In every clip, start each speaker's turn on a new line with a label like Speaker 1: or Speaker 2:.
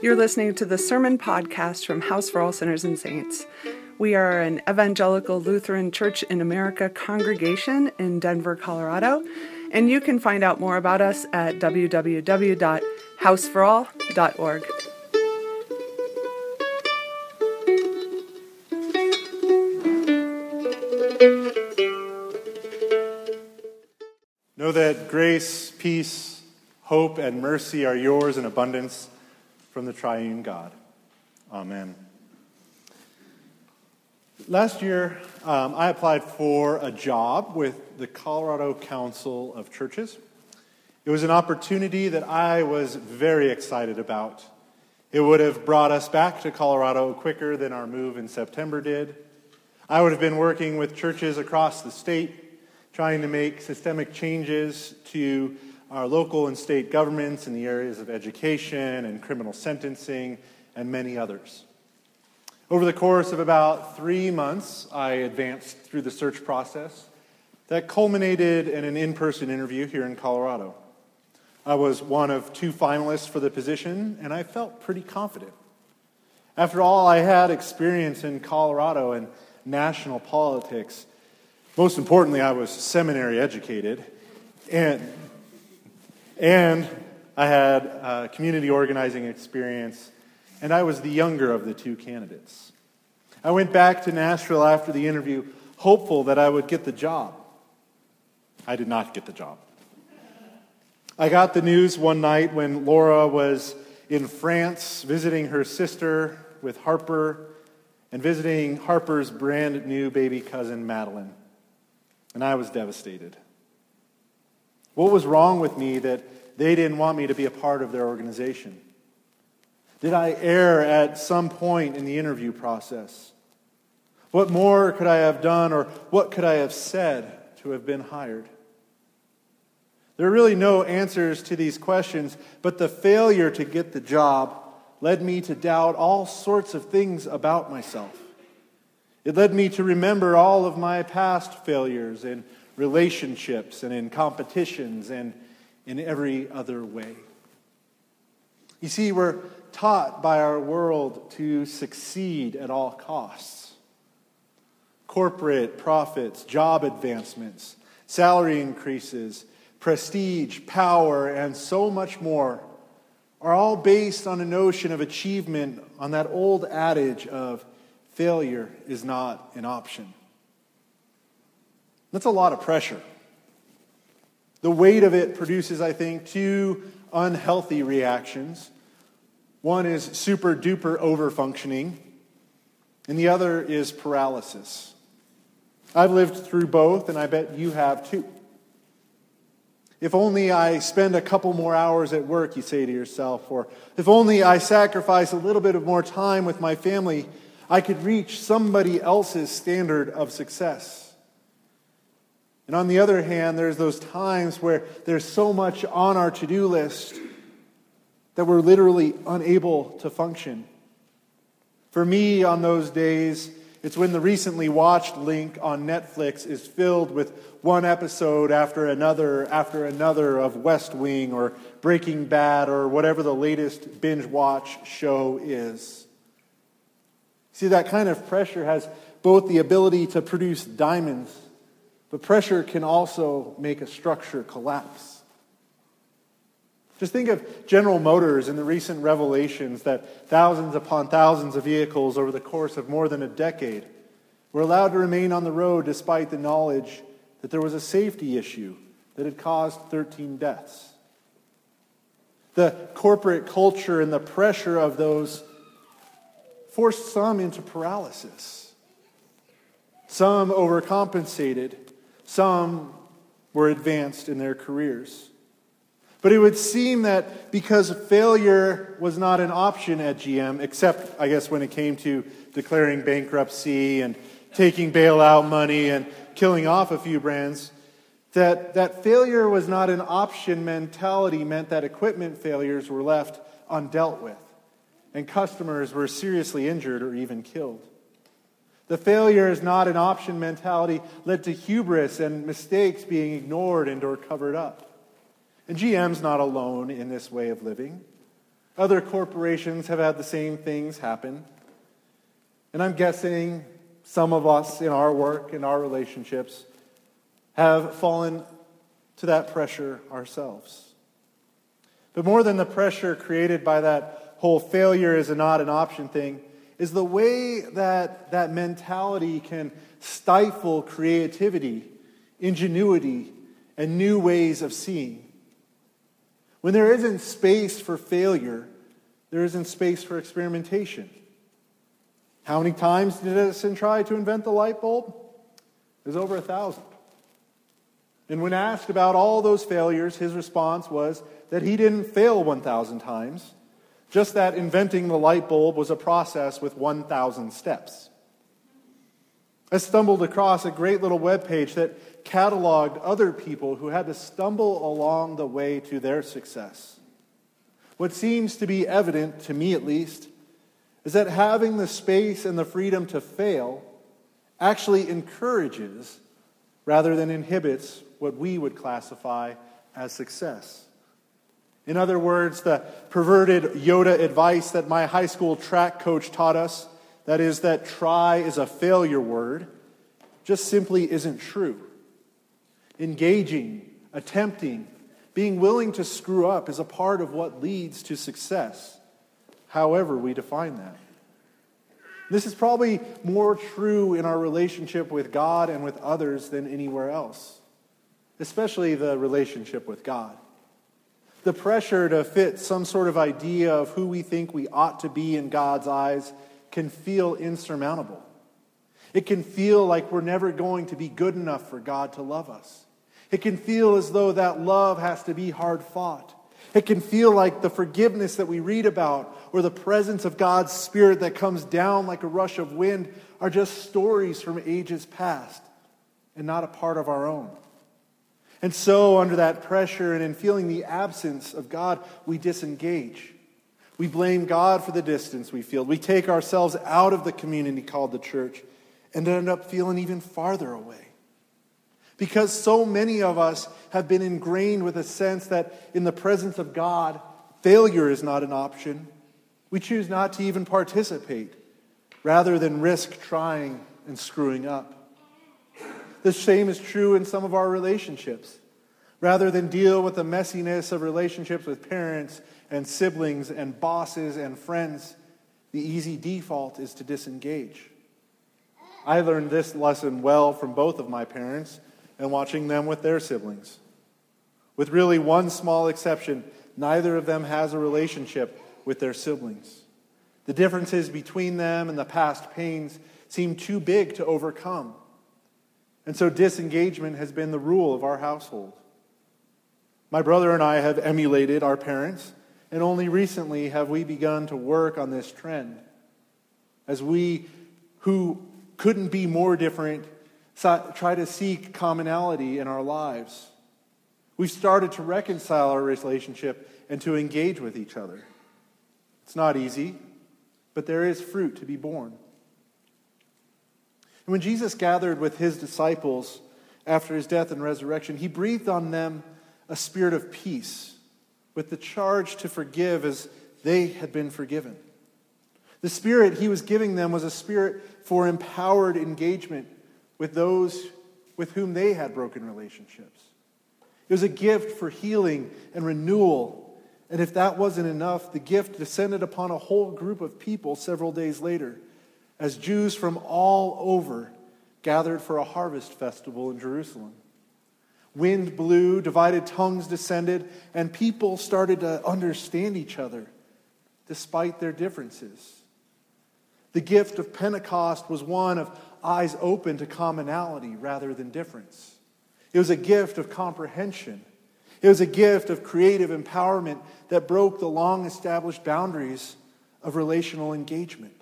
Speaker 1: You're listening to the Sermon Podcast from House for All Sinners and Saints. We are an evangelical Lutheran Church in America congregation in Denver, Colorado, and you can find out more about us at www.houseforall.org.
Speaker 2: Know that grace, peace, hope, and mercy are yours in abundance from the triune God. Amen. Last year, um, I applied for a job with the Colorado Council of Churches. It was an opportunity that I was very excited about. It would have brought us back to Colorado quicker than our move in September did. I would have been working with churches across the state, trying to make systemic changes to our local and state governments in the areas of education and criminal sentencing and many others. Over the course of about three months, I advanced through the search process that culminated in an in person interview here in Colorado. I was one of two finalists for the position, and I felt pretty confident. After all, I had experience in Colorado and national politics. Most importantly, I was seminary educated, and, and I had uh, community organizing experience and I was the younger of the two candidates. I went back to Nashville after the interview, hopeful that I would get the job. I did not get the job. I got the news one night when Laura was in France visiting her sister with Harper and visiting Harper's brand new baby cousin, Madeline. And I was devastated. What was wrong with me that they didn't want me to be a part of their organization? Did I err at some point in the interview process? What more could I have done or what could I have said to have been hired? There are really no answers to these questions, but the failure to get the job led me to doubt all sorts of things about myself. It led me to remember all of my past failures in relationships and in competitions and in every other way. You see, we're taught by our world to succeed at all costs. Corporate profits, job advancements, salary increases, prestige, power, and so much more are all based on a notion of achievement on that old adage of failure is not an option. That's a lot of pressure. The weight of it produces, I think, two unhealthy reactions. One is super duper overfunctioning, and the other is paralysis. I've lived through both, and I bet you have too. If only I spend a couple more hours at work, you say to yourself, or if only I sacrifice a little bit of more time with my family, I could reach somebody else's standard of success. And on the other hand, there's those times where there's so much on our to do list that we're literally unable to function. For me, on those days, it's when the recently watched link on Netflix is filled with one episode after another after another of West Wing or Breaking Bad or whatever the latest binge watch show is. See, that kind of pressure has both the ability to produce diamonds, but pressure can also make a structure collapse. Just think of General Motors and the recent revelations that thousands upon thousands of vehicles over the course of more than a decade were allowed to remain on the road despite the knowledge that there was a safety issue that had caused 13 deaths. The corporate culture and the pressure of those forced some into paralysis. Some overcompensated, some were advanced in their careers. But it would seem that because failure was not an option at GM, except, I guess, when it came to declaring bankruptcy and taking bailout money and killing off a few brands, that, that failure was not an option mentality meant that equipment failures were left undealt with, and customers were seriously injured or even killed. The failure is not an option mentality led to hubris and mistakes being ignored and or covered up. And GM's not alone in this way of living. Other corporations have had the same things happen. And I'm guessing some of us in our work, in our relationships, have fallen to that pressure ourselves. But more than the pressure created by that whole failure is not an option thing, is the way that that mentality can stifle creativity, ingenuity, and new ways of seeing. When there isn't space for failure, there isn't space for experimentation. How many times did Edison try to invent the light bulb? There's over a thousand. And when asked about all those failures, his response was that he didn't fail 1,000 times, just that inventing the light bulb was a process with 1,000 steps. I stumbled across a great little web page that cataloged other people who had to stumble along the way to their success. What seems to be evident, to me at least, is that having the space and the freedom to fail actually encourages rather than inhibits what we would classify as success. In other words, the perverted Yoda advice that my high school track coach taught us that is, that try is a failure word, just simply isn't true. Engaging, attempting, being willing to screw up is a part of what leads to success, however we define that. This is probably more true in our relationship with God and with others than anywhere else, especially the relationship with God. The pressure to fit some sort of idea of who we think we ought to be in God's eyes can feel insurmountable. It can feel like we're never going to be good enough for God to love us. It can feel as though that love has to be hard fought. It can feel like the forgiveness that we read about or the presence of God's Spirit that comes down like a rush of wind are just stories from ages past and not a part of our own. And so, under that pressure and in feeling the absence of God, we disengage. We blame God for the distance we feel. We take ourselves out of the community called the church and end up feeling even farther away. Because so many of us have been ingrained with a sense that in the presence of God, failure is not an option. We choose not to even participate rather than risk trying and screwing up. The same is true in some of our relationships. Rather than deal with the messiness of relationships with parents and siblings and bosses and friends, the easy default is to disengage. I learned this lesson well from both of my parents and watching them with their siblings. With really one small exception, neither of them has a relationship with their siblings. The differences between them and the past pains seem too big to overcome. And so disengagement has been the rule of our household. My brother and I have emulated our parents and only recently have we begun to work on this trend. As we, who couldn't be more different, try to seek commonality in our lives. We've started to reconcile our relationship and to engage with each other. It's not easy, but there is fruit to be born. And when Jesus gathered with his disciples after his death and resurrection, he breathed on them a spirit of peace with the charge to forgive as they had been forgiven. The spirit he was giving them was a spirit for empowered engagement with those with whom they had broken relationships. It was a gift for healing and renewal. And if that wasn't enough, the gift descended upon a whole group of people several days later as Jews from all over gathered for a harvest festival in Jerusalem. Wind blew, divided tongues descended, and people started to understand each other despite their differences. The gift of Pentecost was one of eyes open to commonality rather than difference. It was a gift of comprehension. It was a gift of creative empowerment that broke the long established boundaries of relational engagement.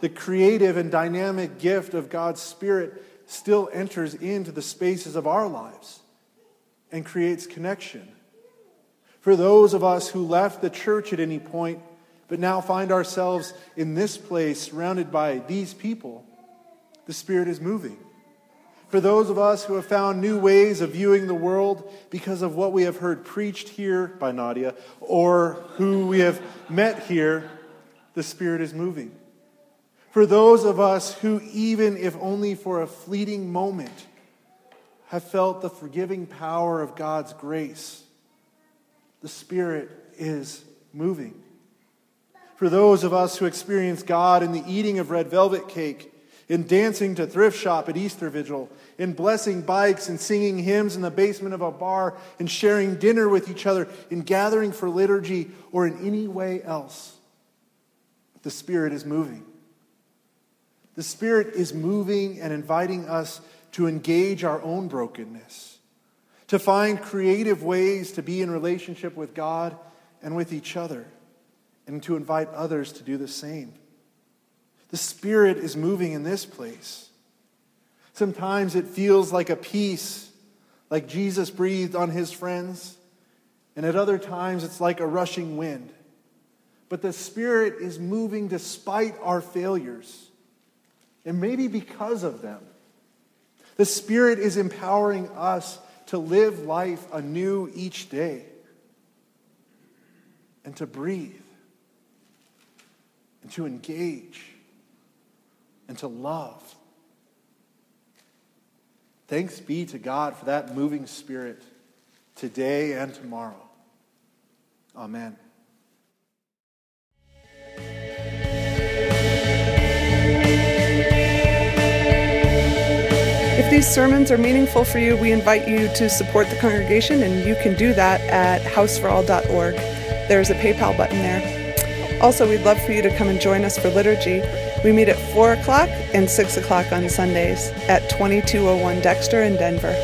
Speaker 2: The creative and dynamic gift of God's Spirit still enters into the spaces of our lives and creates connection. For those of us who left the church at any point, but now find ourselves in this place surrounded by these people, the Spirit is moving. For those of us who have found new ways of viewing the world because of what we have heard preached here by Nadia or who we have met here, the Spirit is moving. For those of us who, even if only for a fleeting moment, have felt the forgiving power of God's grace, the Spirit is moving. For those of us who experience God in the eating of red velvet cake, in dancing to thrift shop at Easter Vigil, in blessing bikes and singing hymns in the basement of a bar, in sharing dinner with each other, in gathering for liturgy, or in any way else, the Spirit is moving. The Spirit is moving and inviting us to engage our own brokenness, to find creative ways to be in relationship with God and with each other, and to invite others to do the same. The Spirit is moving in this place. Sometimes it feels like a peace, like Jesus breathed on his friends, and at other times it's like a rushing wind. But the Spirit is moving despite our failures, and maybe because of them. The Spirit is empowering us to live life anew each day and to breathe and to engage and to love. Thanks be to God for that moving spirit today and tomorrow. Amen.
Speaker 1: If these sermons are meaningful for you, we invite you to support the congregation, and you can do that at houseforall.org. There's a PayPal button there. Also, we'd love for you to come and join us for liturgy. We meet at 4 o'clock and 6 o'clock on Sundays at 2201 Dexter in Denver.